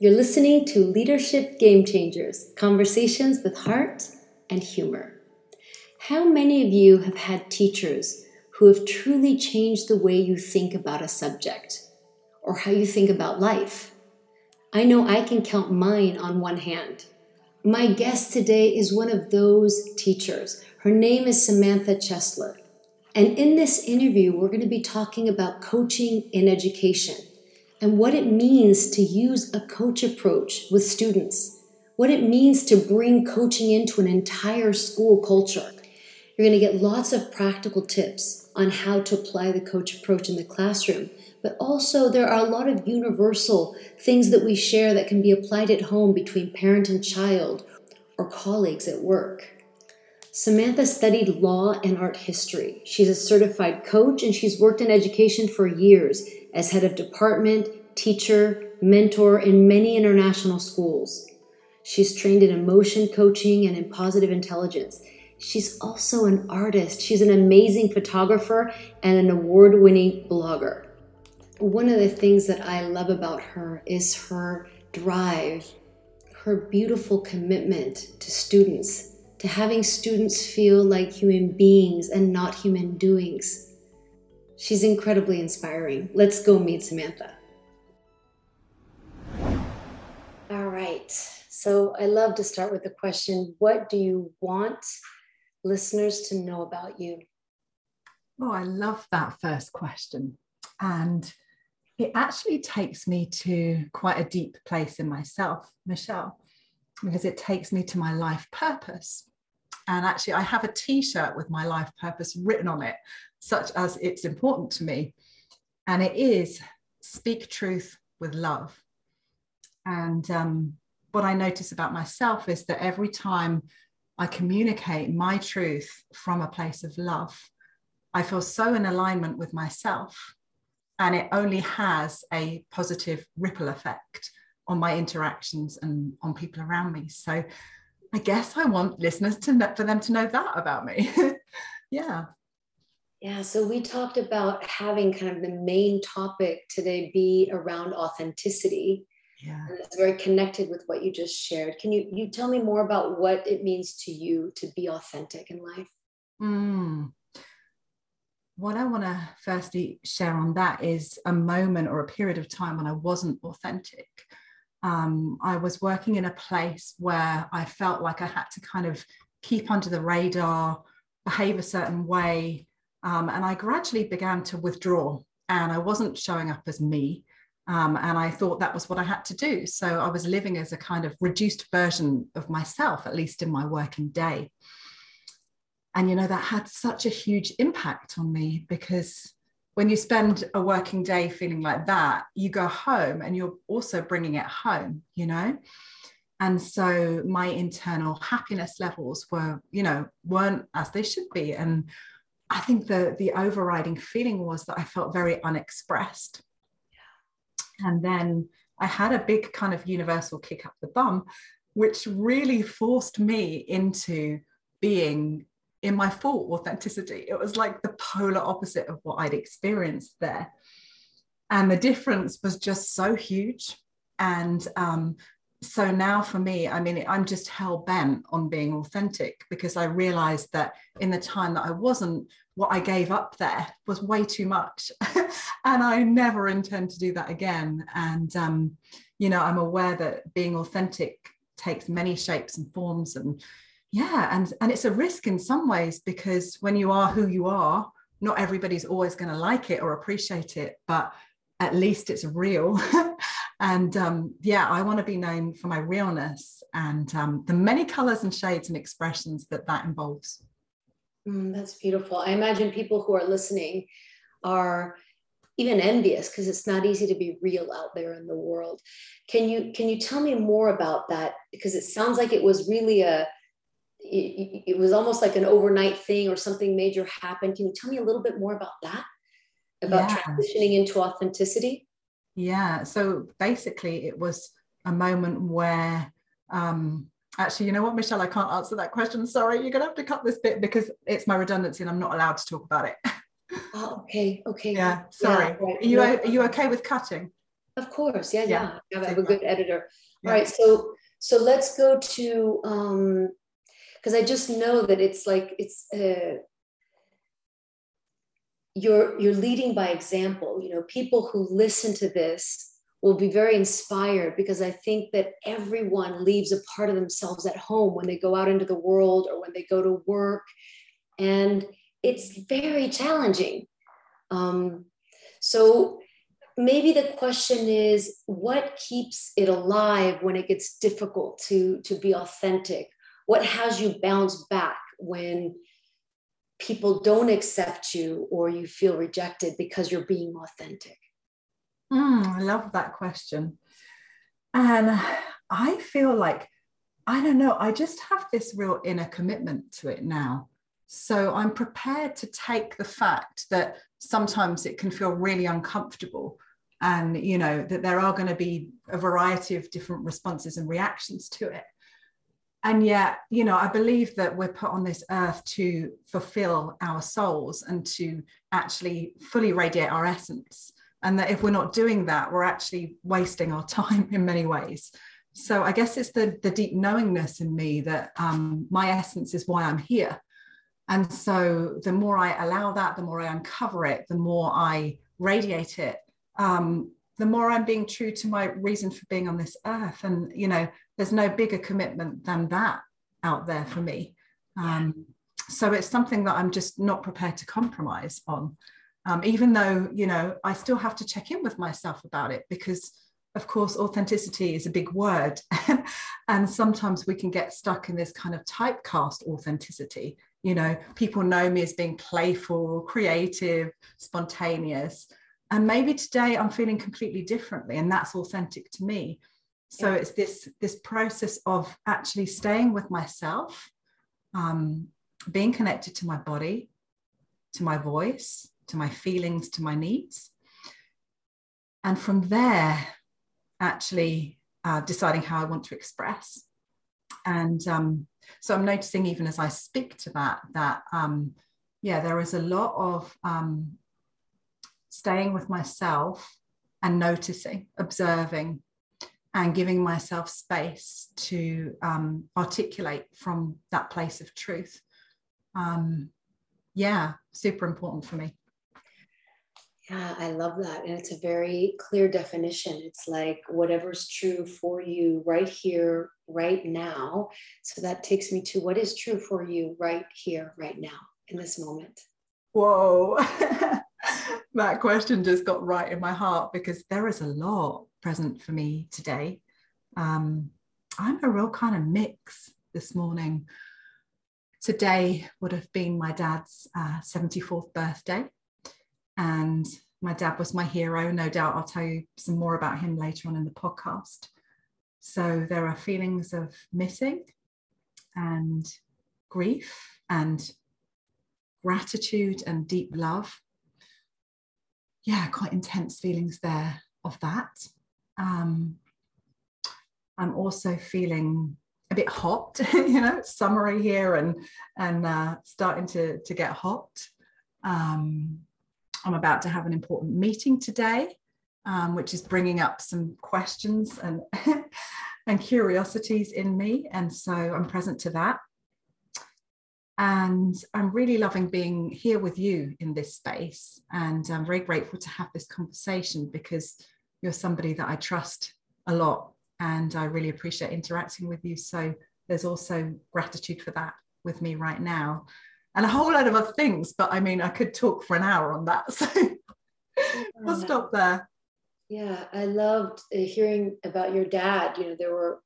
You're listening to Leadership Game Changers Conversations with Heart and Humor. How many of you have had teachers who have truly changed the way you think about a subject or how you think about life? I know I can count mine on one hand. My guest today is one of those teachers. Her name is Samantha Chesler. And in this interview, we're going to be talking about coaching in education and what it means to use a coach approach with students, what it means to bring coaching into an entire school culture. You're going to get lots of practical tips on how to apply the coach approach in the classroom, but also there are a lot of universal things that we share that can be applied at home between parent and child or colleagues at work. Samantha studied law and art history. She's a certified coach and she's worked in education for years as head of department, teacher, mentor in many international schools. She's trained in emotion coaching and in positive intelligence. She's also an artist. She's an amazing photographer and an award winning blogger. One of the things that I love about her is her drive her beautiful commitment to students, to having students feel like human beings and not human doings. She's incredibly inspiring. Let's go meet Samantha. All right. So I love to start with the question What do you want listeners to know about you? Oh, I love that first question. And it actually takes me to quite a deep place in myself, Michelle, because it takes me to my life purpose. And actually, I have a t shirt with my life purpose written on it, such as it's important to me. And it is speak truth with love. And um, what I notice about myself is that every time I communicate my truth from a place of love, I feel so in alignment with myself and it only has a positive ripple effect on my interactions and on people around me so i guess i want listeners to know, for them to know that about me yeah yeah so we talked about having kind of the main topic today be around authenticity yeah and it's very connected with what you just shared can you you tell me more about what it means to you to be authentic in life mm what I want to firstly share on that is a moment or a period of time when I wasn't authentic. Um, I was working in a place where I felt like I had to kind of keep under the radar, behave a certain way. Um, and I gradually began to withdraw and I wasn't showing up as me. Um, and I thought that was what I had to do. So I was living as a kind of reduced version of myself, at least in my working day and you know that had such a huge impact on me because when you spend a working day feeling like that you go home and you're also bringing it home you know and so my internal happiness levels were you know weren't as they should be and i think the the overriding feeling was that i felt very unexpressed yeah. and then i had a big kind of universal kick up the bum which really forced me into being in my full authenticity. It was like the polar opposite of what I'd experienced there. And the difference was just so huge. And um, so now for me, I mean, I'm just hell bent on being authentic because I realized that in the time that I wasn't, what I gave up there was way too much. and I never intend to do that again. And, um, you know, I'm aware that being authentic takes many shapes and forms and yeah and and it's a risk in some ways because when you are who you are not everybody's always going to like it or appreciate it but at least it's real and um, yeah i want to be known for my realness and um, the many colors and shades and expressions that that involves mm, that's beautiful i imagine people who are listening are even envious because it's not easy to be real out there in the world can you can you tell me more about that because it sounds like it was really a it, it was almost like an overnight thing or something major happened. Can you tell me a little bit more about that? About yeah. transitioning into authenticity? Yeah. So basically, it was a moment where, um, actually, you know what, Michelle, I can't answer that question. Sorry, you're going to have to cut this bit because it's my redundancy and I'm not allowed to talk about it. oh, okay. Okay. Yeah. Sorry. Yeah, right. Are you, are you okay with cutting? Of course, yeah, yeah. yeah. I have a good editor. Yeah. All right, so so let's go to um because I just know that it's like it's uh you're you're leading by example. You know, people who listen to this will be very inspired because I think that everyone leaves a part of themselves at home when they go out into the world or when they go to work. And it's very challenging. Um, so maybe the question is what keeps it alive when it gets difficult to, to be authentic? What has you bounce back when people don't accept you or you feel rejected because you're being authentic? Mm, I love that question. And I feel like, I don't know, I just have this real inner commitment to it now. So I'm prepared to take the fact that sometimes it can feel really uncomfortable and you know that there are going to be a variety of different responses and reactions to it and yet you know i believe that we're put on this earth to fulfill our souls and to actually fully radiate our essence. And that if we're not doing that we're actually wasting our time in many ways. So i guess it's the the deep knowingness in me that um, my essence is why i'm here. And so the more i allow that the more i uncover it the more i radiate it um, the more i'm being true to my reason for being on this earth. And you know there's no bigger commitment than that out there for me. Um, so it's something that i'm just not prepared to compromise on. Um, even though you know i still have to check in with myself about it because of course authenticity is a big word. And sometimes we can get stuck in this kind of typecast authenticity. You know people know me as being playful creative spontaneous and maybe today i'm feeling completely differently and that's authentic to me. So yeah. it's this this process of actually staying with myself um, being connected to my body to my voice to my feelings to my needs. And from there actually uh, deciding how i want to express. And um, so i'm noticing even as i speak to that that um, yeah there is a lot of um, staying with myself and noticing observing and giving myself space to um, articulate from that place of truth um, yeah super important for me yeah, I love that. And it's a very clear definition. It's like whatever's true for you right here, right now. So that takes me to what is true for you right here, right now, in this moment. Whoa. that question just got right in my heart because there is a lot present for me today. Um, I'm a real kind of mix this morning. Today would have been my dad's uh, 74th birthday. And my dad was my hero. No doubt I'll tell you some more about him later on in the podcast. So there are feelings of missing and grief and gratitude and deep love. Yeah, quite intense feelings there of that. Um, I'm also feeling a bit hot, you know, summery here and and uh, starting to to get hot. Um, I'm about to have an important meeting today, um, which is bringing up some questions and, and curiosities in me. And so I'm present to that. And I'm really loving being here with you in this space. And I'm very grateful to have this conversation because you're somebody that I trust a lot. And I really appreciate interacting with you. So there's also gratitude for that with me right now and a whole lot of other things. But I mean, I could talk for an hour on that. So we'll stop there. Yeah, I loved uh, hearing about your dad. You know, there were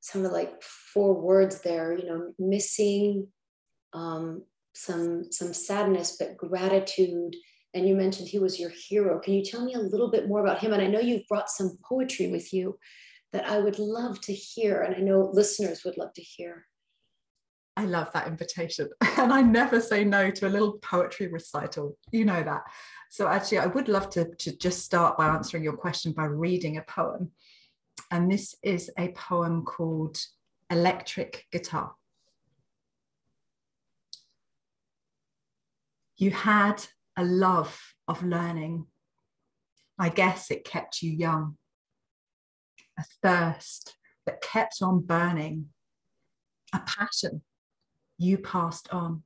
some of like four words there. You know, missing, um, some some sadness, but gratitude. And you mentioned he was your hero. Can you tell me a little bit more about him? And I know you've brought some poetry with you that I would love to hear, and I know listeners would love to hear. I love that invitation. And I never say no to a little poetry recital. You know that. So, actually, I would love to, to just start by answering your question by reading a poem. And this is a poem called Electric Guitar. You had a love of learning, I guess it kept you young. A thirst that kept on burning, a passion you passed on.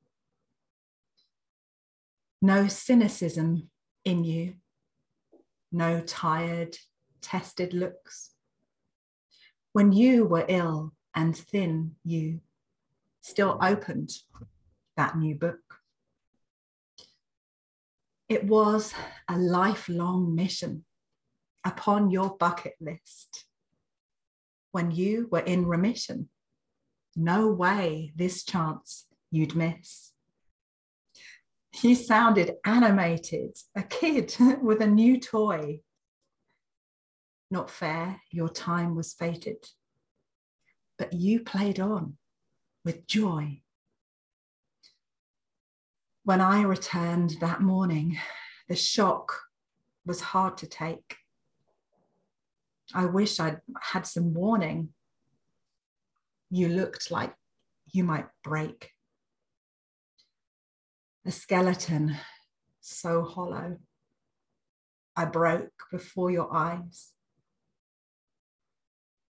No cynicism in you, no tired, tested looks. When you were ill and thin, you still opened that new book. It was a lifelong mission upon your bucket list. When you were in remission, no way this chance you'd miss. You sounded animated, a kid with a new toy. Not fair, your time was fated, but you played on with joy when I returned that morning, the shock was hard to take. I wish I'd had some warning. You looked like you might break. The skeleton, so hollow. I broke before your eyes.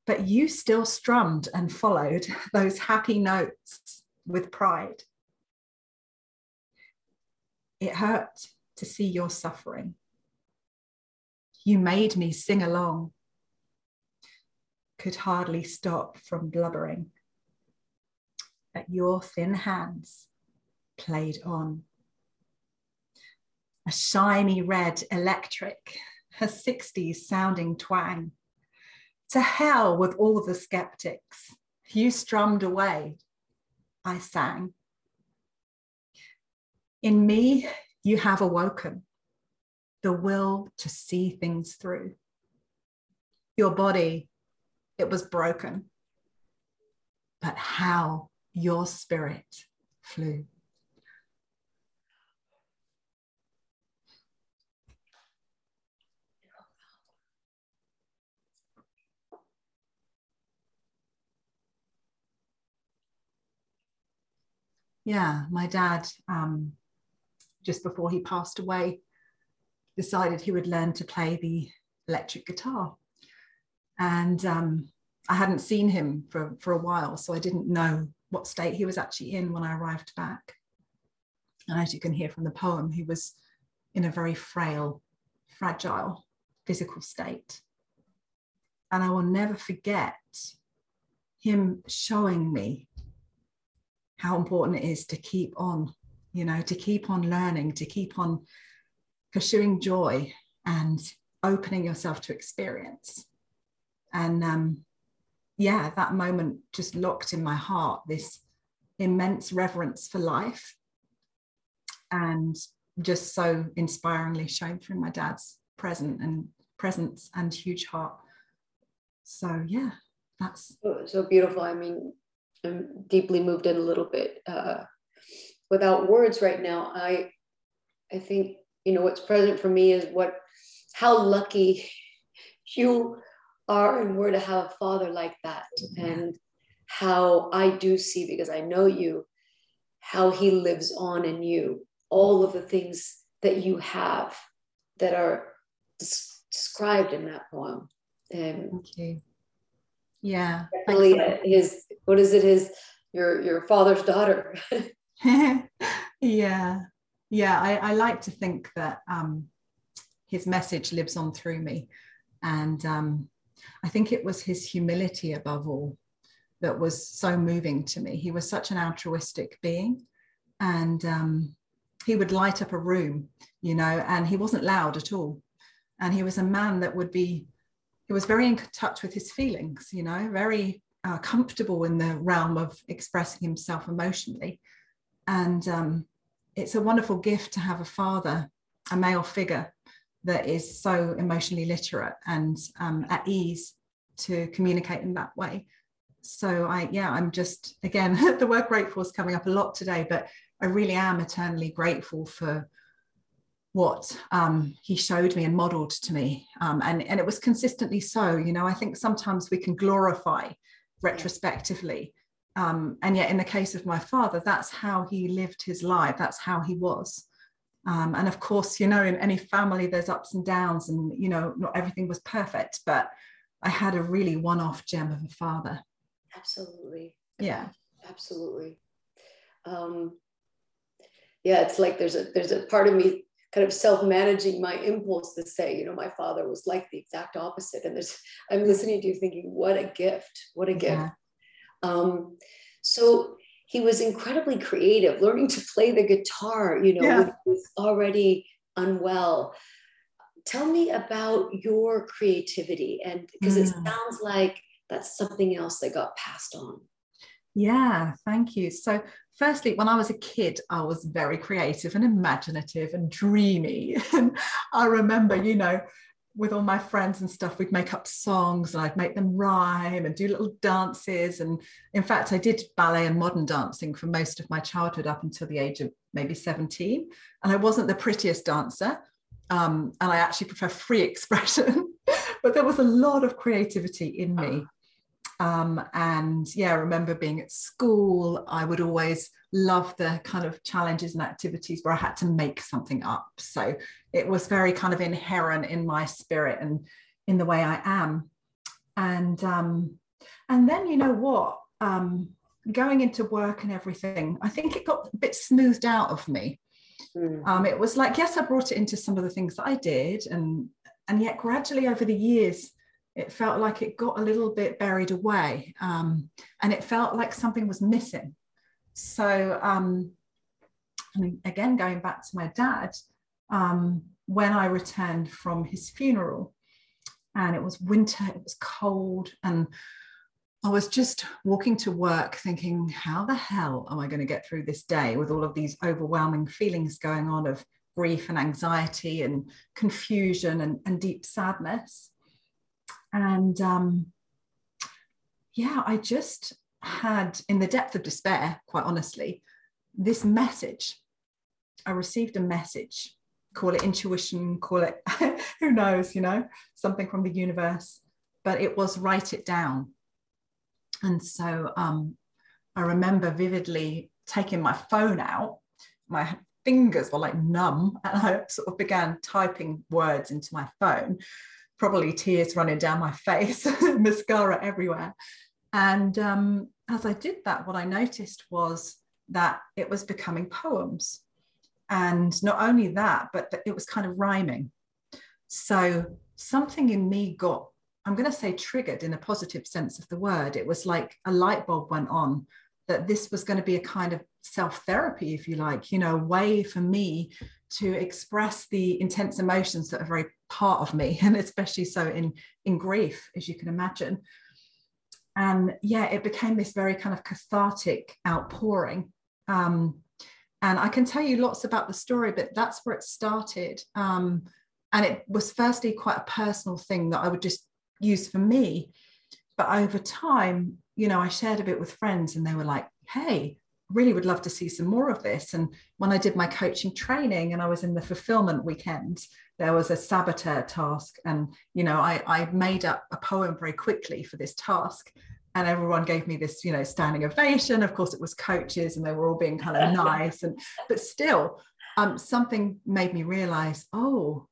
But you still strummed and followed those happy notes with pride. It hurt to see your suffering. You made me sing along, could hardly stop from blubbering. But your thin hands played on. A shiny red electric, a 60s sounding twang. To hell with all the skeptics. You strummed away. I sang. In me, you have awoken the will to see things through. Your body, it was broken, but how your spirit flew. Yeah, my dad um, just before he passed away, decided he would learn to play the electric guitar. And um, I hadn't seen him for, for a while, so I didn't know what state he was actually in when I arrived back. And as you can hear from the poem, he was in a very frail, fragile physical state. And I will never forget him showing me how important it is to keep on you know, to keep on learning, to keep on pursuing joy and opening yourself to experience. And um, yeah, that moment just locked in my heart this immense reverence for life and just so inspiringly shown through my dad's present and presence and huge heart. So yeah, that's so, so beautiful. I mean, I'm deeply moved in a little bit. Uh, without words right now i i think you know what's present for me is what how lucky you are and were to have a father like that and how i do see because i know you how he lives on in you all of the things that you have that are des- described in that poem. And thank you. Yeah. definitely uh, his what is it his your your father's daughter yeah. Yeah I, I, like to think that um, his message lives on through me. And um, i think it was his humility above all that was so moving to me. He was such an altruistic being and um, he would light up a room you know and he wasn't loud at all. And he was a man that would be he was very in touch with his feelings you know very uh, comfortable in the realm of expressing himself emotionally and um, it's a wonderful gift to have a father, a male figure that is so emotionally literate and um, at ease to communicate in that way. So I, yeah, I'm just again the word grateful is coming up a lot today, but I really am eternally grateful for what um, he showed me and modeled to me, um, and and it was consistently so. You know, I think sometimes we can glorify retrospectively um, and yet, in the case of my father, that's how he lived his life. That's how he was. Um, and of course, you know, in any family, there's ups and downs, and you know, not everything was perfect, but I had a really one off gem of a father. Absolutely. Yeah. Absolutely. Um, yeah, it's like there's a there's a part of me kind of self-managing my impulse to say, you know, my father was like the exact opposite. And there's I'm listening to you thinking, what a gift, what a gift. Yeah. Um, so he was incredibly creative, learning to play the guitar, you know, yeah. when he was already unwell. Tell me about your creativity and because mm. it sounds like that's something else that got passed on. Yeah, thank you. So, firstly, when I was a kid, I was very creative and imaginative and dreamy. And I remember, you know, with all my friends and stuff, we'd make up songs and I'd make them rhyme and do little dances. And in fact, I did ballet and modern dancing for most of my childhood up until the age of maybe 17. And I wasn't the prettiest dancer. Um, and I actually prefer free expression, but there was a lot of creativity in me. Um, and yeah, I remember being at school, I would always love the kind of challenges and activities where I had to make something up. So it was very kind of inherent in my spirit and in the way I am. And um, and then you know what? Um, going into work and everything, I think it got a bit smoothed out of me. Mm. Um, it was like, yes, I brought it into some of the things that I did, and and yet gradually over the years, it felt like it got a little bit buried away, um, and it felt like something was missing. So, um, I mean, again, going back to my dad, um, when I returned from his funeral, and it was winter, it was cold, and I was just walking to work thinking, how the hell am I going to get through this day with all of these overwhelming feelings going on of grief and anxiety and confusion and, and deep sadness? And um, yeah, I just had, in the depth of despair, quite honestly, this message. I received a message, call it intuition, call it who knows, you know, something from the universe, but it was write it down. And so um, I remember vividly taking my phone out, my fingers were like numb, and I sort of began typing words into my phone, probably tears running down my face, mascara everywhere. And um, as I did that, what I noticed was that it was becoming poems. And not only that, but it was kind of rhyming. So something in me got, I'm going to say triggered in a positive sense of the word. It was like a light bulb went on that this was going to be a kind of self therapy, if you like, you know, a way for me to express the intense emotions that are very part of me, and especially so in, in grief, as you can imagine. And yeah it became this very kind of cathartic outpouring. Um, and i can tell you lots about the story but that's where it started. Um, and it was firstly quite a personal thing that i would just use for me. But over time you know i shared a bit with friends and they were like hey really would love to see some more of this. And when i did my coaching training and i was in the fulfillment weekend there was a saboteur task. And you know I, I made up a poem very quickly for this task. And everyone gave me this you know standing ovation. Of course it was coaches and they were all being kind of nice. And but still um, something made me realize oh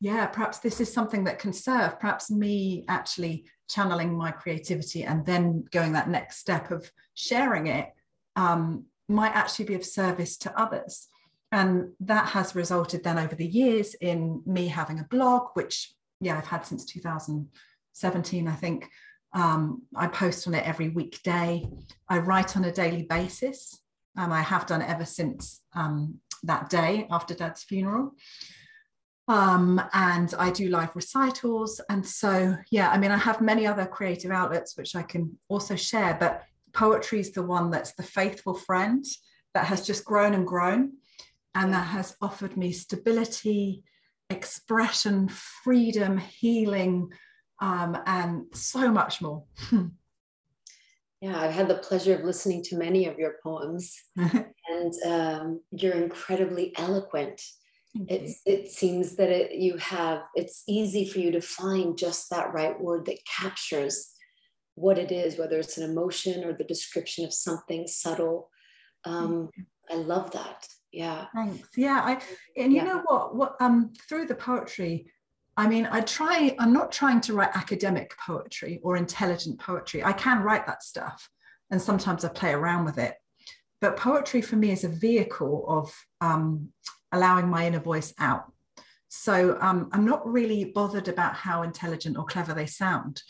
yeah perhaps this is something that can serve. Perhaps me actually channeling my creativity and then going that next step of sharing it um, might actually be of service to others. And that has resulted then over the years in me having a blog which yeah i've had since 2017 i think. Um, i post on it every weekday. I write on a daily basis and i have done ever since um, that day after dad's funeral. Um, and i do live recitals. And so yeah i mean i have many other creative outlets which i can also share but poetry is the one that's the faithful friend that has just grown and grown and that has offered me stability, expression, freedom, healing, um, and so much more. yeah, I've had the pleasure of listening to many of your poems, and um, you're incredibly eloquent. It, it seems that it, you have, it's easy for you to find just that right word that captures what it is, whether it's an emotion or the description of something subtle. Um, I love that. Yeah. Thanks. Yeah. I and you yeah. know what? What um through the poetry, I mean, I try, I'm not trying to write academic poetry or intelligent poetry. I can write that stuff. And sometimes I play around with it. But poetry for me is a vehicle of um, allowing my inner voice out. So um, I'm not really bothered about how intelligent or clever they sound.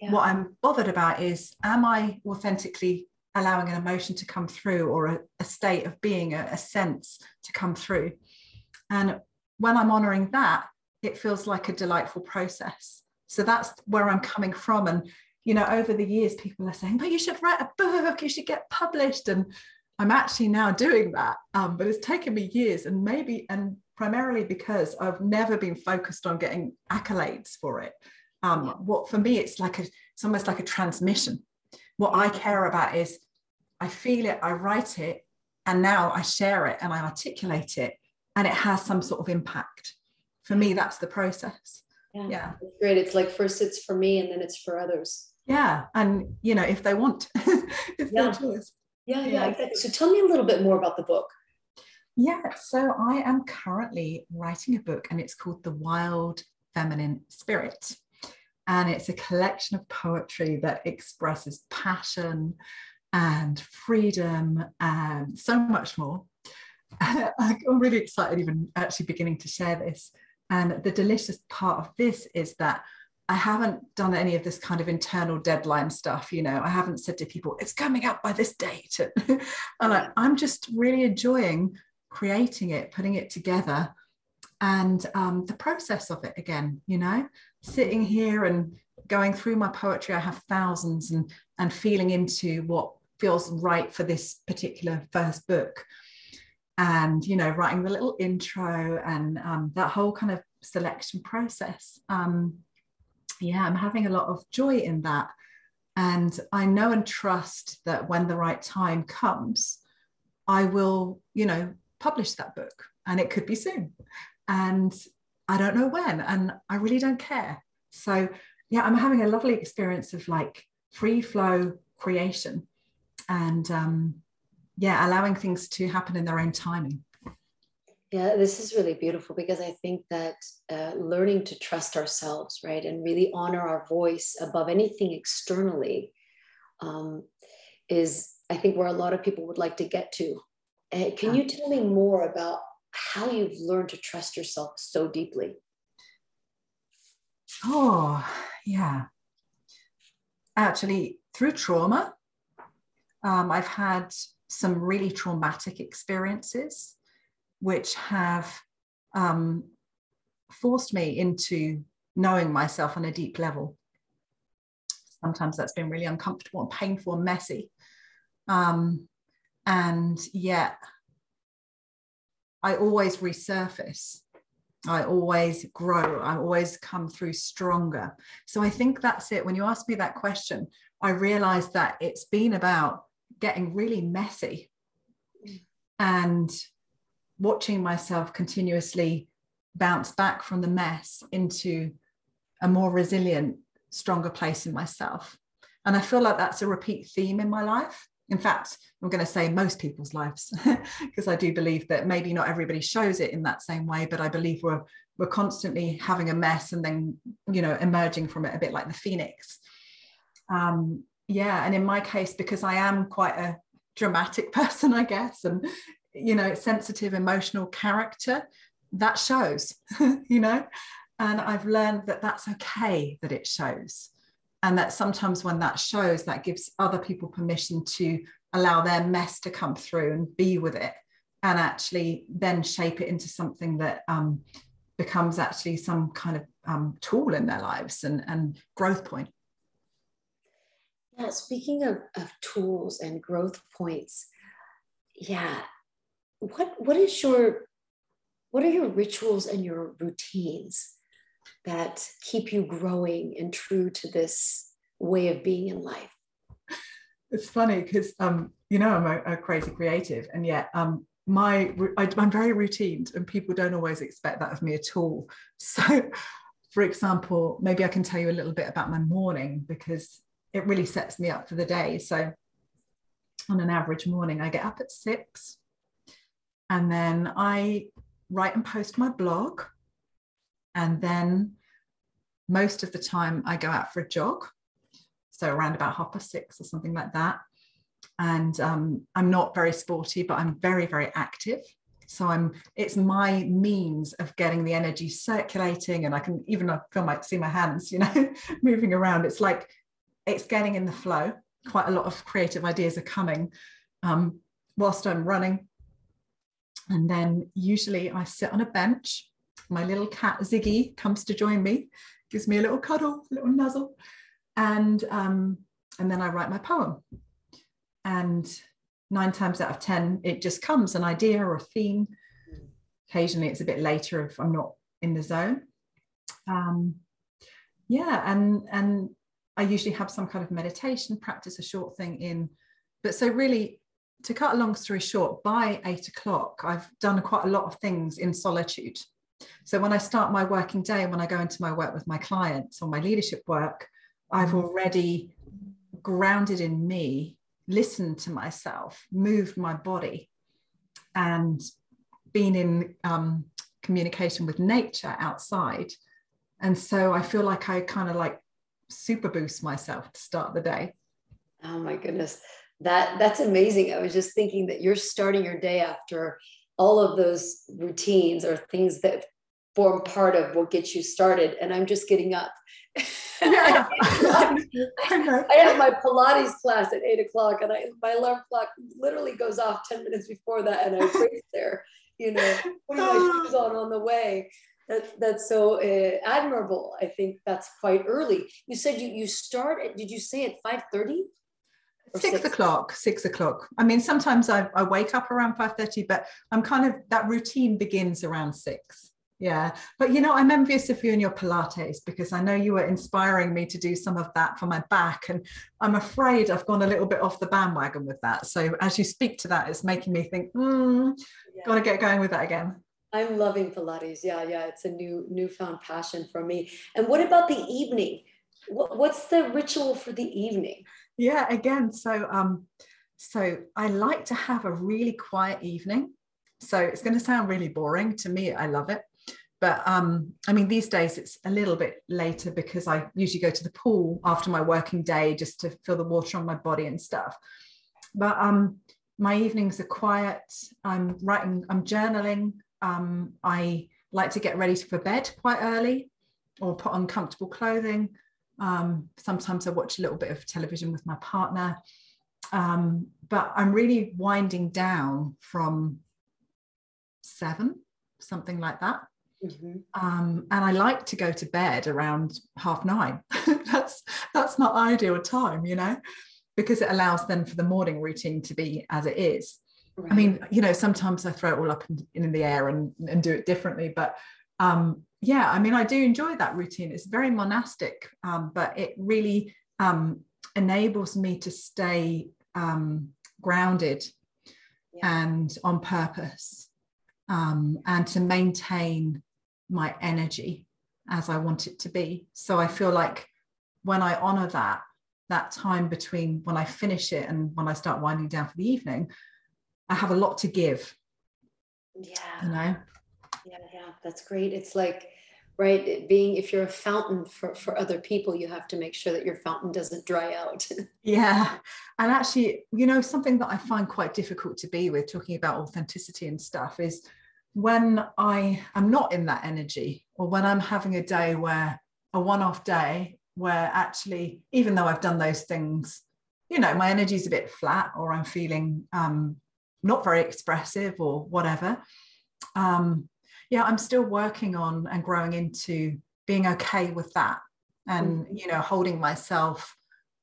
Yeah. What I'm bothered about is, am I authentically allowing an emotion to come through or a, a state of being, a, a sense to come through? And when I'm honoring that, it feels like a delightful process. So that's where I'm coming from. And, you know, over the years, people are saying, but you should write a book, you should get published. And I'm actually now doing that. Um, but it's taken me years and maybe, and primarily because I've never been focused on getting accolades for it. Um, what for me, it's like a, it's almost like a transmission. What I care about is I feel it, I write it, and now I share it and I articulate it, and it has some sort of impact. For me that's the process. Yeah, yeah. It's great. It's like first it's for me and then it's for others. Yeah. And you know if they want it's yeah. their choice. Yeah, yeah yeah. exactly. So tell me a little bit more about the book. Yeah. So i am currently writing a book and it's called the wild feminine spirit and it's a collection of poetry that expresses passion and freedom and so much more I'm really excited even actually beginning to share this and the delicious part of this is that I haven't done any of this kind of internal deadline stuff. You know, I haven't said to people, it's coming out by this date. and I, I'm just really enjoying creating it, putting it together, and um, the process of it again, you know, sitting here and going through my poetry. I have thousands and, and feeling into what feels right for this particular first book. And you know writing the little intro and um, that whole kind of selection process. Um, yeah i'm having a lot of joy in that. And i know and trust that when the right time comes i will you know publish that book and it could be soon. And i don't know when and i really don't care so yeah i'm having a lovely experience of like free flow creation and um, yeah, allowing things to happen in their own timing. Yeah, this is really beautiful because I think that uh, learning to trust ourselves, right, and really honor our voice above anything externally um, is, I think, where a lot of people would like to get to. Uh, can you tell me more about how you've learned to trust yourself so deeply? Oh, yeah. Actually, through trauma, um, I've had some really traumatic experiences, which have um, forced me into knowing myself on a deep level. Sometimes that's been really uncomfortable and painful and messy. Um, and yet, I always resurface. I always grow. I always come through stronger. So I think that's it. When you ask me that question, I realized that it's been about getting really messy and watching myself continuously bounce back from the mess into a more resilient, stronger place in myself. And I feel like that's a repeat theme in my life. In fact, I'm going to say most people's lives, because I do believe that maybe not everybody shows it in that same way, but I believe we're we're constantly having a mess and then you know emerging from it a bit like the phoenix. Um, yeah and in my case because i am quite a dramatic person i guess and you know sensitive emotional character that shows you know and i've learned that that's okay that it shows and that sometimes when that shows that gives other people permission to allow their mess to come through and be with it and actually then shape it into something that um, becomes actually some kind of um, tool in their lives and, and growth point. Yeah, speaking of, of tools and growth points, yeah, what what is your what are your rituals and your routines that keep you growing and true to this way of being in life? It's funny because um, you know I'm a, a, crazy creative, and yet um, my I, I'm very routined, and people don't always expect that of me at all. So, for example, maybe I can tell you a little bit about my morning because it really sets me up for the day. So on an average morning, I get up at six. And then I write and post my blog. And then most of the time I go out for a jog. So around about half past six or something like that. And um, I'm not very sporty, but I'm very, very active. So I'm it's my means of getting the energy circulating. And I can even I feel my see my hands, you know, moving around. It's like it's getting in the flow. Quite a lot of creative ideas are coming um, whilst I'm running. And then usually I sit on a bench. My little cat Ziggy comes to join me, gives me a little cuddle, a little nuzzle, and um, and then I write my poem. And nine times out of ten, it just comes an idea or a theme. Occasionally, it's a bit later if I'm not in the zone. Um, yeah, and and I usually have some kind of meditation, practice a short thing in. But so really, to cut a long story short, by eight o'clock, I've done quite a lot of things in solitude. So when I start my working day, when I go into my work with my clients or my leadership work, I've already grounded in me, listened to myself, moved my body, and been in um, communication with nature outside. And so I feel like I kind of like super boost myself to start the day. Oh my goodness. That that's amazing. I was just thinking that you're starting your day after all of those routines or things that form part of what gets you started. And I'm just getting up. I, I have my Pilates class at eight o'clock, and I my alarm clock literally goes off 10 minutes before that, and I race there, you know, putting my shoes on on the way that's that's so uh, admirable. I think that's quite early. You said you you start at did you say at five thirty? Six, six, o'clock six o'clock i mean sometimes I, I wake up around 5.30 but i'm kind of that routine begins around six yeah but you know i'm envious of you and your pilates because i know you were inspiring me to do some of that for my back and i'm afraid i've gone a little bit off the bandwagon with that so as you speak to that it's making me think mm, yeah. gotta get going with that again I'm loving Pilates. Yeah, yeah, it's a new newfound passion for me. And what about the evening? What's the ritual for the evening? Yeah, again, so um, so I like to have a really quiet evening. So it's going to sound really boring to me. I love it, but um, I mean these days it's a little bit later because I usually go to the pool after my working day just to feel the water on my body and stuff. But um, my evenings are quiet. I'm writing. I'm journaling. Um, I like to get ready for bed quite early or put on comfortable clothing. Um, sometimes I watch a little bit of television with my partner. Um, but I'm really winding down from seven, something like that. Mm-hmm. Um, and I like to go to bed around half nine. that's that's not ideal time, you know, because it allows then for the morning routine to be as it is. Right. I mean, you know, sometimes I throw it all up in, in the air and, and do it differently, but um, yeah, I mean, I do enjoy that routine. It's very monastic, um, but it really um, enables me to stay um, grounded yeah. and on purpose um, and to maintain my energy as I want it to be. So I feel like when I honor that, that time between when I finish it and when I start winding down for the evening, I have a lot to give. Yeah. You know? Yeah, yeah, that's great. It's like, right, being if you're a fountain for, for other people, you have to make sure that your fountain doesn't dry out. yeah. And actually, you know, something that I find quite difficult to be with talking about authenticity and stuff is when I am not in that energy or when I'm having a day where a one off day where actually, even though I've done those things, you know, my energy's a bit flat or I'm feeling um, not very expressive or whatever. Um, yeah, I'm still working on and growing into being okay with that and, mm. you know, holding myself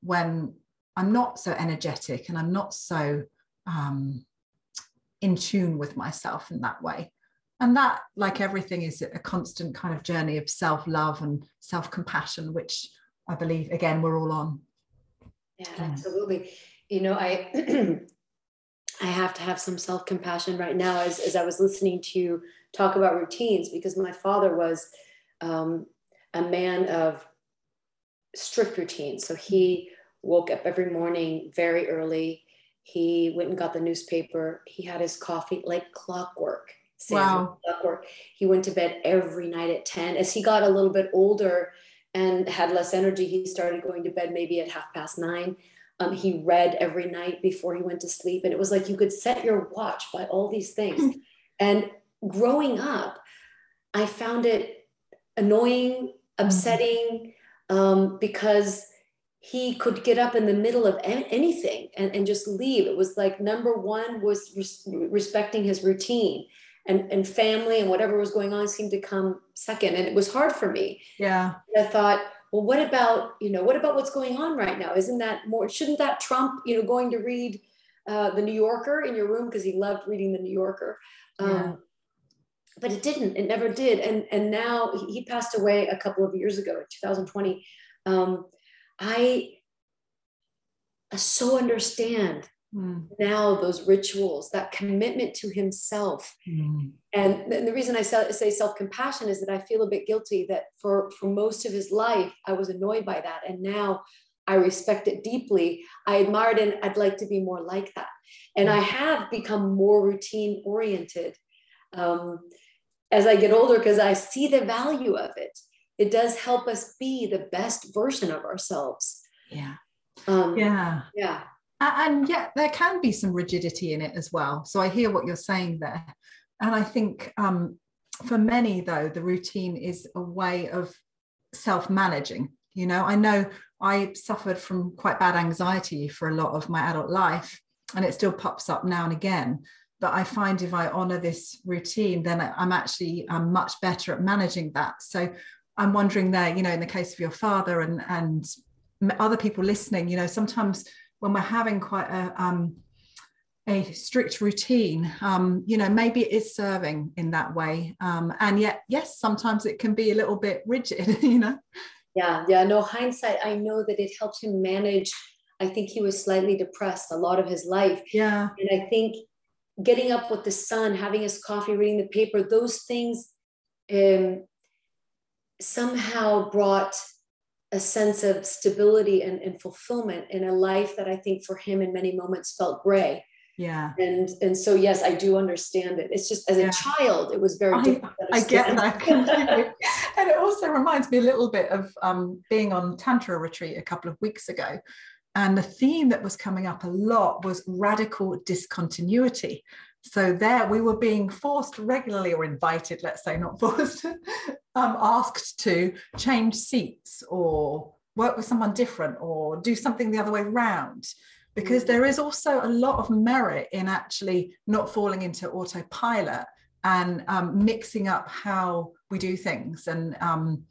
when I'm not so energetic and I'm not so um, in tune with myself in that way. And that, like everything, is a constant kind of journey of self love and self compassion, which I believe, again, we're all on. Yeah, absolutely. You know, I I have to have some self compassion right now as, as I was listening to you talk about routines because my father was um, a man of strict routines. So he woke up every morning very early. He went and got the newspaper. He had his coffee like clockwork. Wow. Clockwork. He went to bed every night at 10. As he got a little bit older and had less energy, he started going to bed maybe at half past nine. Um, he read every night before he went to sleep. And it was like you could set your watch by all these things. and growing up, I found it annoying, upsetting, um, because he could get up in the middle of anything and, and just leave. It was like number one was res- respecting his routine and, and family and whatever was going on seemed to come second. And it was hard for me. Yeah. I thought, well, what about, you know, what about what's going on right now? Isn't that more, shouldn't that trump, you know, going to read uh, the New Yorker in your room because he loved reading the New Yorker. Um, yeah. But it didn't, it never did. And, and now he passed away a couple of years ago, 2020. Um, I so understand mm. now those rituals, that commitment to himself. Mm. And, and the reason I say self-compassion is that I feel a bit guilty that for, for most of his life, I was annoyed by that. And now I respect it deeply. I admire it and I'd like to be more like that. And I have become more routine oriented um, as I get older because I see the value of it. It does help us be the best version of ourselves. Yeah. Um, yeah. Yeah and yet there can be some rigidity in it as well. So i hear what you're saying there. And i think um, for many though the routine is a way of self-managing. You know i know i suffered from quite bad anxiety for a lot of my adult life and it still pops up now and again. But i find if i honor this routine then i'm actually um, much better at managing that. So i'm wondering there you know in the case of your father and and other people listening you know sometimes when we're having quite a um, a strict routine um, you know maybe it is serving in that way. Um, and yet yes sometimes it can be a little bit rigid you know? Yeah yeah no hindsight i know that it helped him manage i think he was slightly depressed a lot of his life. Yeah. And i think getting up with the sun having his coffee reading the paper those things um, somehow brought a sense of stability and, and fulfillment in a life that I think for him in many moments felt gray. Yeah. And and so yes, I do understand it. It's just as yeah. a child, it was very I, difficult. I get that. and it also reminds me a little bit of um, being on Tantra retreat a couple of weeks ago. And the theme that was coming up a lot was radical discontinuity. So there we were being forced regularly or invited, let's say, not forced, um, asked to change seats or work with someone different or do something the other way around. Because mm. there is also a lot of merit in actually not falling into autopilot and um, mixing up how we do things, and um,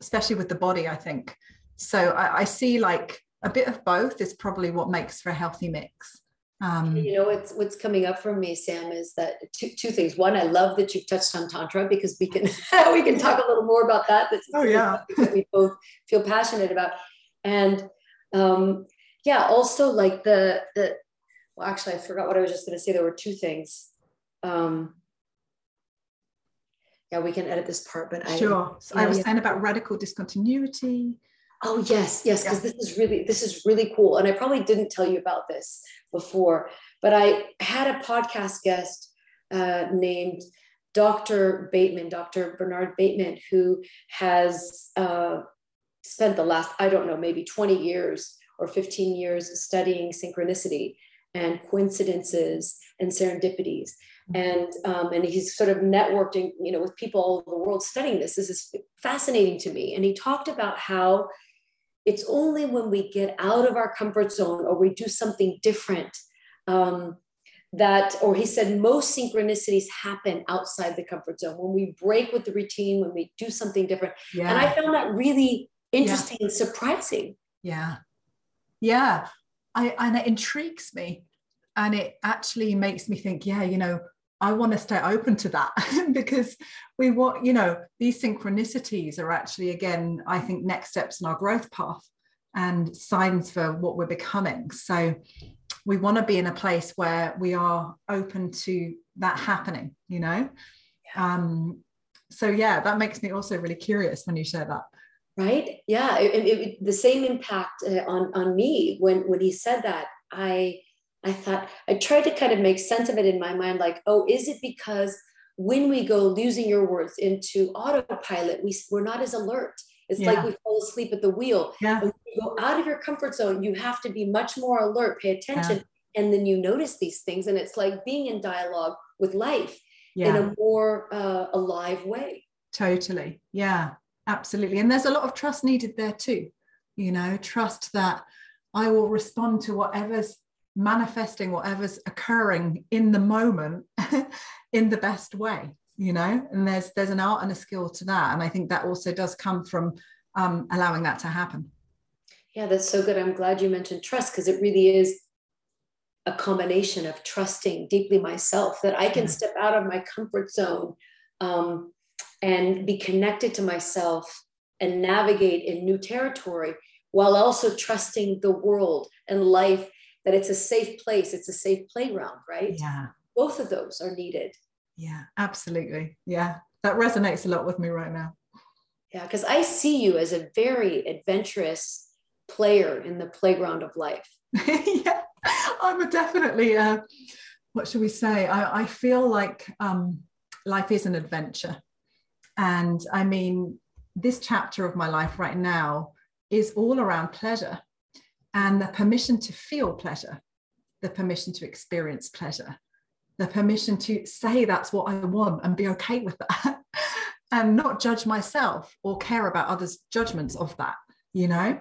especially with the body, I think. So I, I see like a bit of both is probably what makes for a healthy mix. Um, you know what's what's coming up for me, Sam, is that two, two things. One, I love that you've touched on tantra because we can we can talk a little more about that. That's oh yeah, that we both feel passionate about, and um, yeah, also like the the. Well, actually, I forgot what I was just going to say. There were two things. Um, yeah, we can edit this part, but I sure. So yeah, I was yeah. saying about radical discontinuity. Oh yes, yes, because yeah. this is really this is really cool, and I probably didn't tell you about this before, but I had a podcast guest uh, named Dr. Beitman, Dr. Bernard Beitman, who has uh, spent the last I don't know maybe twenty years or fifteen years studying synchronicity and coincidences and serendipities mm-hmm. and um, and he's sort of networking you know with people all over the world studying this this is fascinating to me and he talked about how it's only when we get out of our comfort zone or we do something different um, that, or he said, most synchronicities happen outside the comfort zone when we break with the routine, when we do something different. Yeah. And I found that really interesting yeah. and surprising. Yeah. Yeah. I, and it intrigues me. And it actually makes me think, yeah, you know, I want to stay open to that because we want, you know, these synchronicities are actually, again, I think next steps in our growth path and signs for what we're becoming. So we want to be in a place where we are open to that happening, you know? Yeah. Um, so yeah, that makes me also really curious when you share that. Right. Yeah. It, it, it, the same impact uh, on, on me when, when he said that, I, I thought, I tried to kind of make sense of it in my mind like, oh, is it because when we go, losing your words, into autopilot, we, we're not as alert? It's yeah. like we fall asleep at the wheel. Yeah. When you go out of your comfort zone, you have to be much more alert, pay attention. Yeah. And then you notice these things. And it's like being in dialogue with life in a more uh, alive way. Totally. Yeah, absolutely. And there's a lot of trust needed there too. You know, trust that I will respond to whatever's manifesting, whatever's occurring in the moment in the best way you know? And there's there's an art and a skill to that. And i think that also does come from um, allowing that to happen. Yeah that's so good. I'm glad you mentioned trust because it really is a combination of trusting deeply myself that i can yeah. step out of my comfort zone um, and be connected to myself and navigate in new territory while also trusting the world and life that it's a safe place it's a safe playground right yeah both of those are needed yeah, absolutely. Yeah, that resonates a lot with me right now. Yeah, because I see you as a very adventurous player in the playground of life. yeah, I'm a definitely, uh, what should we say? I, I feel like um, life is an adventure. And I mean, this chapter of my life right now is all around pleasure and the permission to feel pleasure, the permission to experience pleasure the permission to say that's what I want and be okay with that and not judge myself or care about others' judgments of that, you know?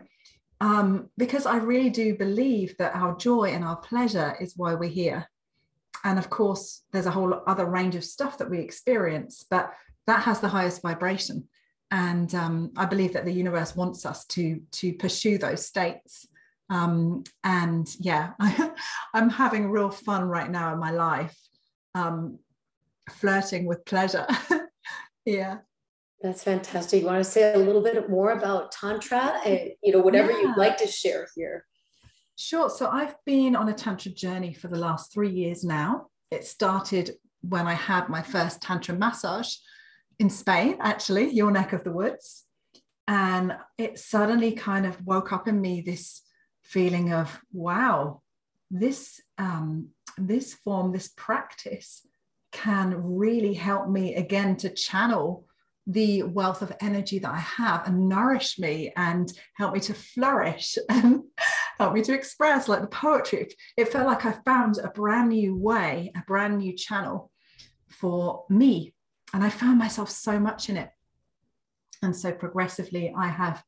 Um, because I really do believe that our joy and our pleasure is why we're here. And of course, there's a whole other range of stuff that we experience, but that has the highest vibration. And um, I believe that the universe wants us to, to pursue those states. Um, and yeah, I, am having real fun right now in my life um, flirting with pleasure. yeah. That's fantastic. You want to say a little bit more about Tantra? And, you know, whatever yeah. you'd like to share here. Sure. So I've been on a Tantra journey for the last three years now. It started when I had my first Tantra massage in Spain, actually, your neck of the woods. And it suddenly kind of woke up in me this feeling of, wow, this um, this form, this practice can really help me again to channel the wealth of energy that I have and nourish me and help me to flourish and help me to express like the poetry. It felt like I found a brand new way, a brand new channel for me. And I found myself so much in it. And so progressively, I have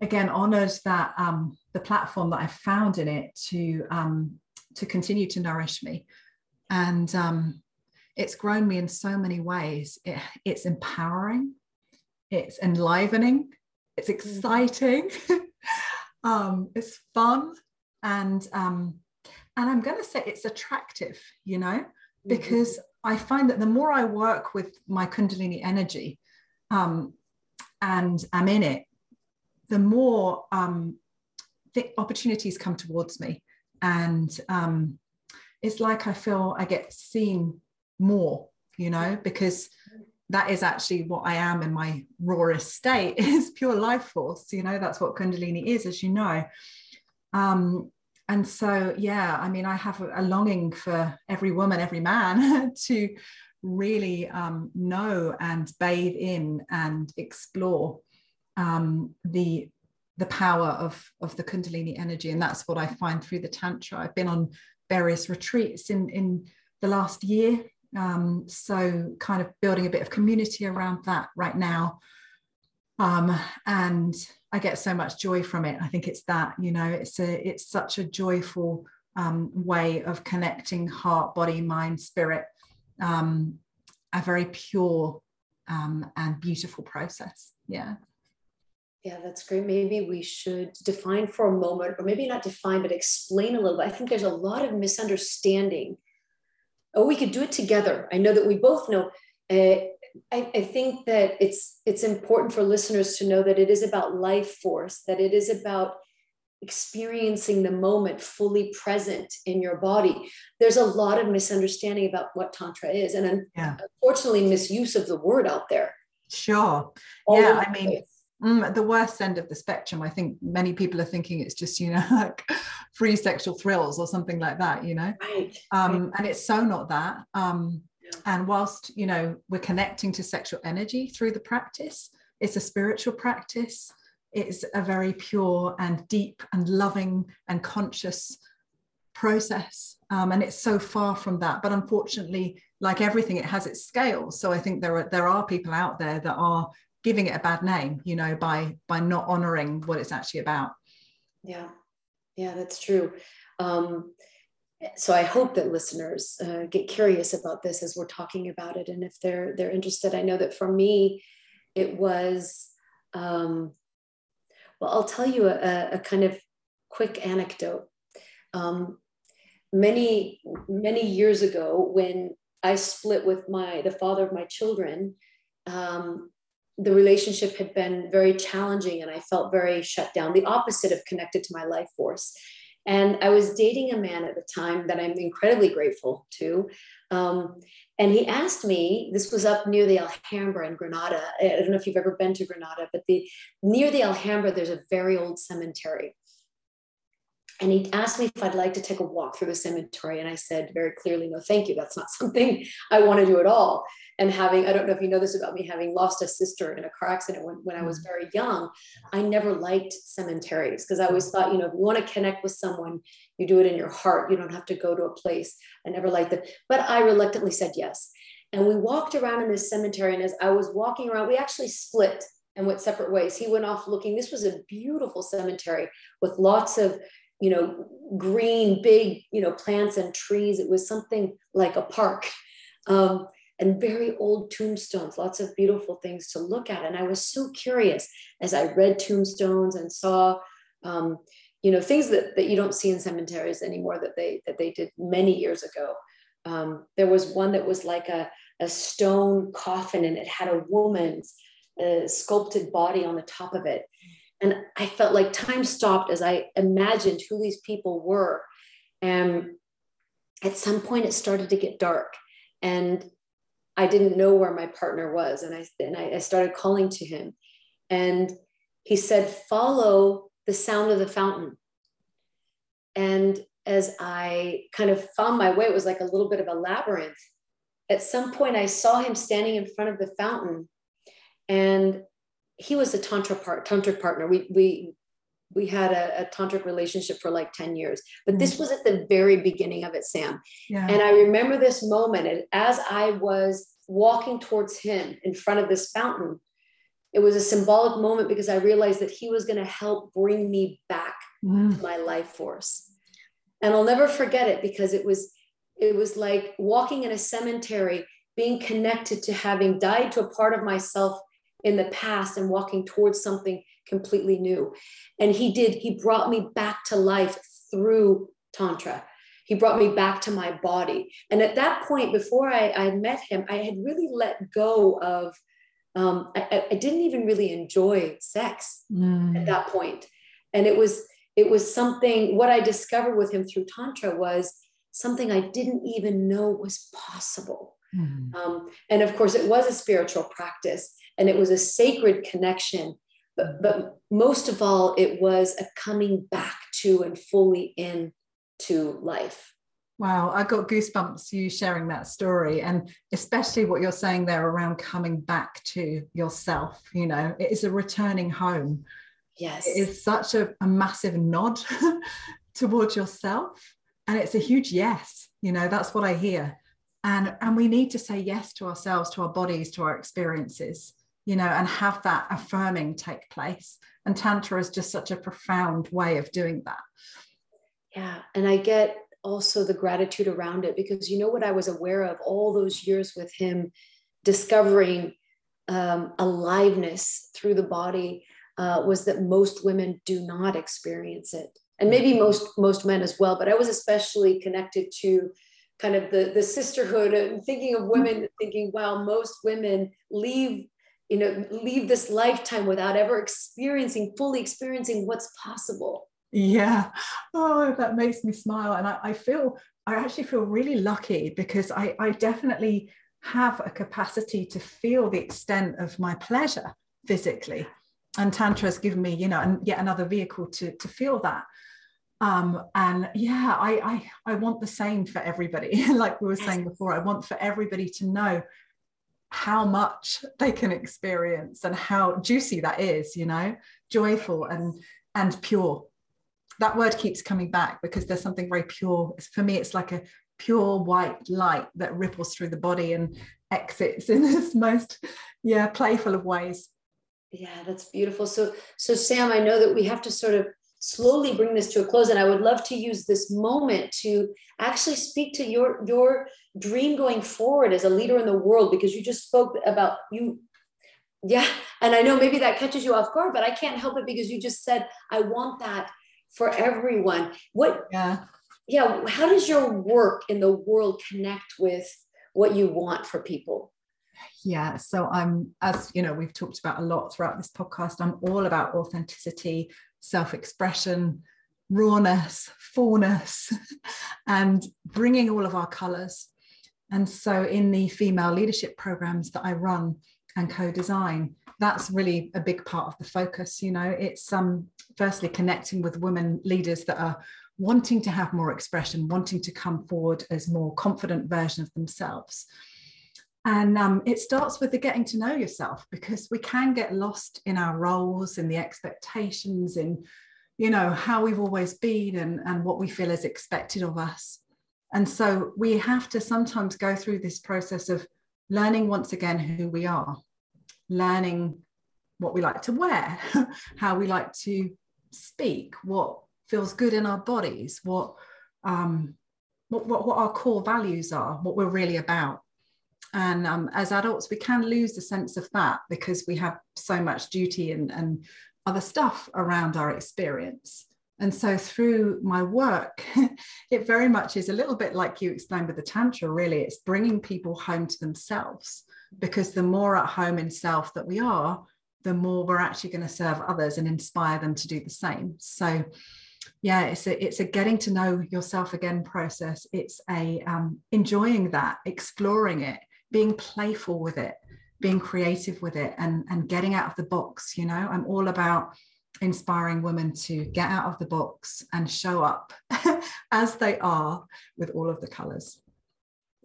again honored that um, the platform that I found in it to um, to continue to nourish me. And um, it's grown me in so many ways. It, it's empowering, it's enlivening, it's mm. exciting, um, it's fun, and um, and I'm going to say it's attractive. You know, mm-hmm. because mm-hmm. I find that the more I work with my Kundalini energy, um, and I'm in it, the more um, the opportunities come towards me and um, it's like I feel I get seen more, you know, because that is actually what I am in my rawest state is pure life force. You know, that's what Kundalini is, as you know. Um, and so, yeah, I mean, I have a, longing for every woman, every man to really um, know and bathe in and explore um, the the power of, of the Kundalini energy. And that's what I find through the Tantra. I've been on various retreats in, in the last year. Um, so, kind of building a bit of community around that right now. Um, and I get so much joy from it. I think it's that, you know, it's a it's such a joyful um, way of connecting heart, body, mind, spirit. Um, a very pure um, and beautiful process. Yeah. Yeah, that's great. Maybe we should define for a moment, or maybe not define, but explain a little bit. I think there's a lot of misunderstanding. Oh, we could do it together. I know that we both know. Uh, I, I think that it's it's important for listeners to know that it is about life force, that it is about experiencing the moment fully present in your body. There's a lot of misunderstanding about what tantra is, and yeah. unfortunately, misuse of the word out there. Sure. All yeah, I mean. Place mm, the worst end of the spectrum i think many people are thinking it's just you know like free sexual thrills or something like that you know right, um right. and it's so not that um Yeah. and whilst you know we're connecting to sexual energy through the practice it's a spiritual practice it's a very pure and deep and loving and conscious process um, and it's so far from that but unfortunately like everything it has its scales so i think there are there are people out there that are giving it a bad name you know by by not honoring what it's actually about Yeah, yeah, that's true. Um, so I hope that listeners uh, get curious about this as we're talking about it, and if they're they're interested. I know that for me, it was. Um, well, I'll tell you a, a kind of quick anecdote. Um, many many years ago, when I split with my the father of my children, um, the relationship had been very challenging and I felt very shut down, the opposite of connected to my life force. And I was dating a man at the time that I'm incredibly grateful to. Um, and he asked me, this was up near the Alhambra in Granada. I don't know if you've ever been to Granada, but the near the Alhambra, there's a very old cemetery. And he asked me if I'd like to take a walk through the cemetery. And I said very clearly, no, thank you. That's not something I want to do at all. And having, I don't know if you know this about me, having lost a sister in a car accident when, when I was mm. very young, I never liked cemeteries because I always thought, you know, if you want to connect with someone, you do it in your heart. You don't have to go to a place. I never liked that. But I reluctantly said yes. And we walked around in this cemetery. And as I was walking around, we actually split and went separate ways. He went off looking. This was a beautiful cemetery with lots of you know, green, big, you know, plants and trees. It was something like a park. Um, and very old tombstones, lots of beautiful things to look at. And I was so curious as I read tombstones and saw, um, you know, things that, that you don't see in cemeteries anymore that they that they did many years ago. Um, there was one that was like a, a stone coffin and it had a woman's uh, sculpted body on the top of it. And I felt like time stopped as I imagined who these people were. And at some point, it started to get dark. And I didn't know where my partner was. And I, and I, I started calling to him. And he said, Follow the sound of the fountain. And as I kind of found my way, it was like a little bit of a labyrinth. At some point, I saw him standing in front of the fountain. And he was a tantra part tantric partner. We we we had a, a, tantric relationship for like 10 years, but this was at the very beginning of it, Sam. yeah And I remember this moment and as I was walking towards him in front of this fountain. It was a symbolic moment because I realized that he was going to help bring me back Mm. to my life force. And I'll never forget it because it was it was like walking in a cemetery, being connected to having died to a part of myself in the past and walking towards something completely new. And he did, he brought me back to life through Tantra. He brought me back to my body. And at that point, before I, I met him, I had really let go of, um, I, I didn't even really enjoy sex at Mm. that point. And it was, it was something, what I discovered with him through Tantra was something I didn't even know was possible. Mm. Um, and of course, it was a spiritual practice and it was a sacred connection. But, but most of all, it was a coming back to and fully in to life. Wow, I got goosebumps you sharing that story, and especially what you're saying there around coming back to yourself. You know, it is a returning home. Yes. It is such a, a massive nod towards yourself, and it's a huge yes. You know, that's what I hear, and and we need to say yes to ourselves, to our bodies, to our experiences. You know, and have that affirming take place. And tantra is just such a profound way of doing that. Yeah. And I get also the gratitude around it because you know what I was aware of all those years with him discovering um, aliveness through the body uh, was that most women do not experience it. And maybe most most men as well, but I was especially connected to kind of the the sisterhood and thinking of women thinking wow most women leave you know leave this lifetime without ever experiencing fully experiencing what's possible Yeah. Oh, that makes me smile. And I, I feel, I actually feel really lucky because I, I definitely have a capacity to feel the extent of my pleasure physically. And Tantra has given me, you know, and yet another vehicle to, to feel that. um, and yeah I, I i want the same for everybody like we were saying before i want for everybody to know how much they can experience and how juicy that is you know joyful and and pure. That word keeps coming back because there's something very pure. For me it's like a pure white light that ripples through the body and exits in this most yeah playful of ways. Yeah that's beautiful. So so sam i know that we have to sort of slowly bring this to a close and i would love to use this moment to actually speak to your your dream going forward as a leader in the world because you just spoke about you. Yeah and i know maybe that catches you off guard but i can't help it because you just said i want that for everyone. What yeah. yeah how does your work in the world connect with what you want for people? Yeah so i'm as you know we've talked about a lot throughout this podcast. I'm all about authenticity self-expression rawness fullness and bringing all of our colors. And so in the female leadership programs that i run and co-design that's really a big part of the focus you know. It's um firstly connecting with women leaders that are wanting to have more expression wanting to come forward as more confident version of themselves and um, it starts with the getting to know yourself because we can get lost in our roles in the expectations in you know how we've always been and, and what we feel is expected of us. And so we have to sometimes go through this process of learning once again who we are learning what we like to wear how we like to speak what feels good in our bodies what um what, what, what our core values are what we're really about and um, as adults, we can lose the sense of that because we have so much duty and, and other stuff around our experience. And so through my work, it very much is a little bit like you explained with the Tantra, really. It's bringing people home to themselves because the more at home in self that we are, the more we're actually going to serve others and inspire them to do the same. So, yeah, it's a it's a getting to know yourself again process. It's a um, enjoying that, exploring it, being playful with it being creative with it and and getting out of the box you know? I'm all about inspiring women to get out of the box and show up as they are with all of the colors.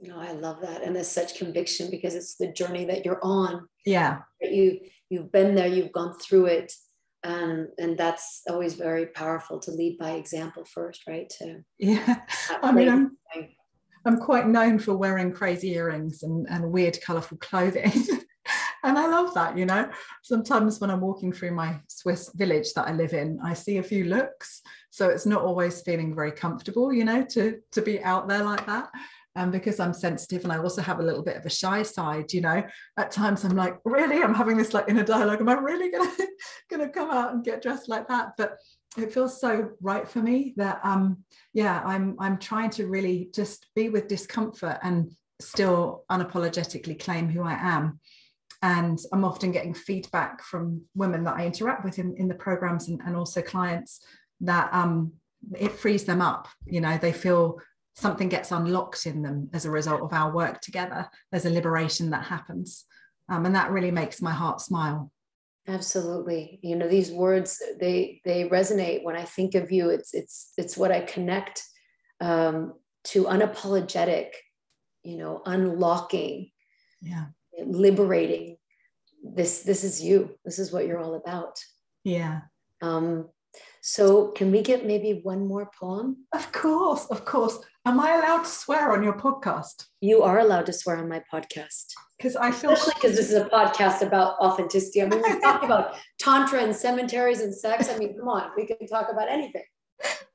No i love that. And there's such conviction because it's the journey that you're on. Yeah. You you've been there you've gone through it and and that's always very powerful to lead by example first right? To yeah. i mean I'm, I'm quite known for wearing crazy earrings and, and weird, colourful clothing. and I love that, you know. Sometimes when I'm walking through my Swiss village that I live in, I see a few looks. So it's not always feeling very comfortable, you know, to, to be out there like that. And because I'm sensitive and I also have a little bit of a shy side, you know, at times I'm like, really? I'm having this like inner dialogue. Am I really gonna gonna come out and get dressed like that? But it feels so right for me that um yeah i'm i'm trying to really just be with discomfort and still unapologetically claim who i am. And i'm often getting feedback from women that i interact with in, in the programs and, and also clients that um it frees them up you know they feel something gets unlocked in them as a result of our work together. There's a liberation that happens. Um, and that really makes my heart smile absolutely. You know these words they they resonate when i think of you. It's it's it's what i connect um, to unapologetic you know unlocking yeah. liberating. This this is you. This is what you're all about. Yeah. Um so can we get maybe one more poem of course of course am i allowed to swear on your podcast you are allowed to swear on my podcast because I feel especially because this is a podcast about authenticity. I mean, we talk about tantra and cemeteries and sex. I mean, come on, we can talk about anything.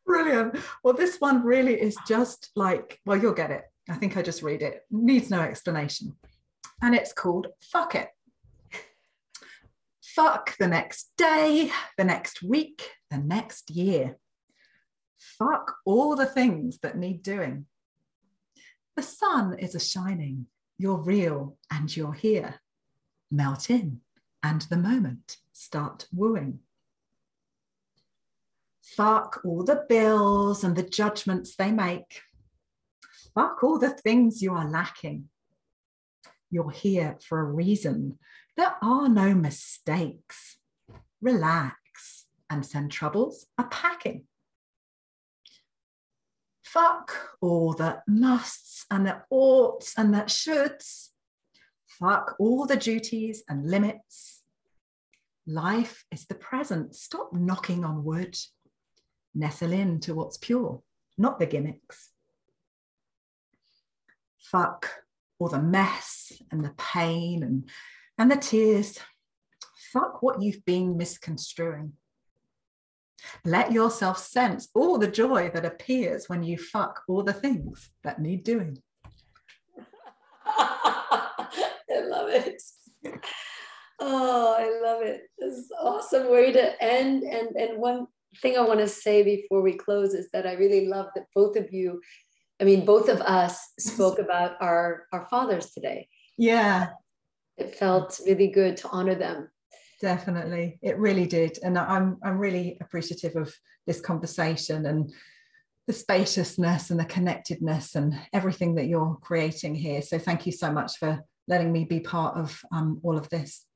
Brilliant. Well, this one really is just like, well, you'll get it. I think I just read it. Needs no explanation. And it's called Fuck It. Fuck the next day, the next week, the next year. Fuck all the things that need doing. The sun is a shining you're real and you're here. Melt in and the moment start wooing. Fuck all the bills and the judgments they make. Fuck all the things you are lacking. You're here for a reason. There are no mistakes. Relax and send troubles a packing. Fuck all the musts and the oughts and the shoulds. Fuck all the duties and limits. Life is the present. Stop knocking on wood. Nestle in to what's pure, not the gimmicks. Fuck all the mess and the pain and, and the tears. Fuck what you've been misconstruing. Let yourself sense all the joy that appears when you fuck all the things that need doing. I love it. Oh, I love it. This is awesome way to end. And and one thing I want to say before we close is that I really love that both of you, I mean, both of us spoke about our our fathers today. Yeah. It felt really good to honor them definitely. It really did. And i'm i'm really appreciative of this conversation and the spaciousness and the connectedness and everything that you're creating here. So thank you so much for letting me be part of um, all of this.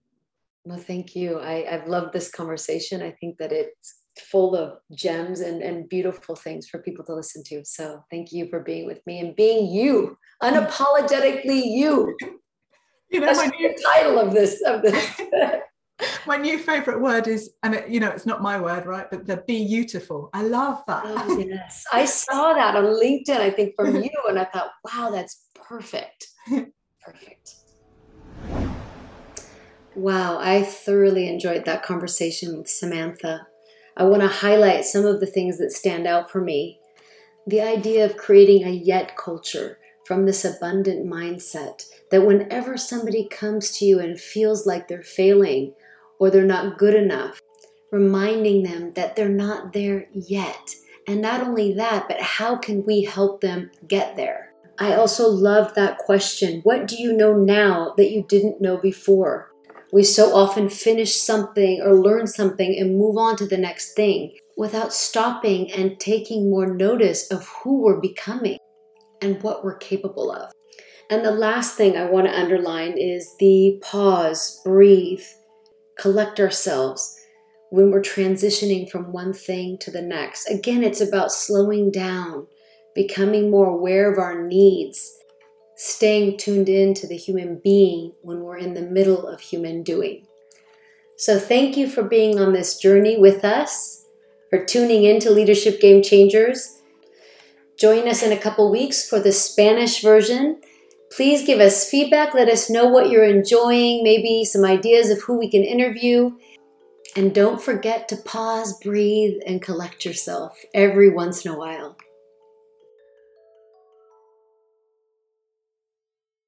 Well thank you. I, i've loved this conversation. I think that it's full of gems and, and beautiful things for people to listen to. So thank you for being with me and being you unapologetically you. You know That's my new title of this of this my new favorite word is and it, you know it's not my word right but the be beautiful. I love that. Oh, yes. I saw that on linkedin i think from you and i thought wow that's perfect. Perfect. Wow i thoroughly enjoyed that conversation with samantha. I want to highlight some of the things that stand out for me. The idea of creating a yet culture from this abundant mindset that whenever somebody comes to you and feels like they're failing or they're not good enough, reminding them that they're not there yet. And not only that, but how can we help them get there? I also love that question What do you know now that you didn't know before? We so often finish something or learn something and move on to the next thing without stopping and taking more notice of who we're becoming and what we're capable of. And the last thing I want to underline is the pause, breathe, collect ourselves when we're transitioning from one thing to the next. Again, it's about slowing down, becoming more aware of our needs, staying tuned in to the human being when we're in the middle of human doing. So, thank you for being on this journey with us, for tuning in to Leadership Game Changers. Join us in a couple weeks for the Spanish version Please give us feedback. Let us know what you're enjoying, maybe some ideas of who we can interview. And don't forget to pause, breathe, and collect yourself every once in a while.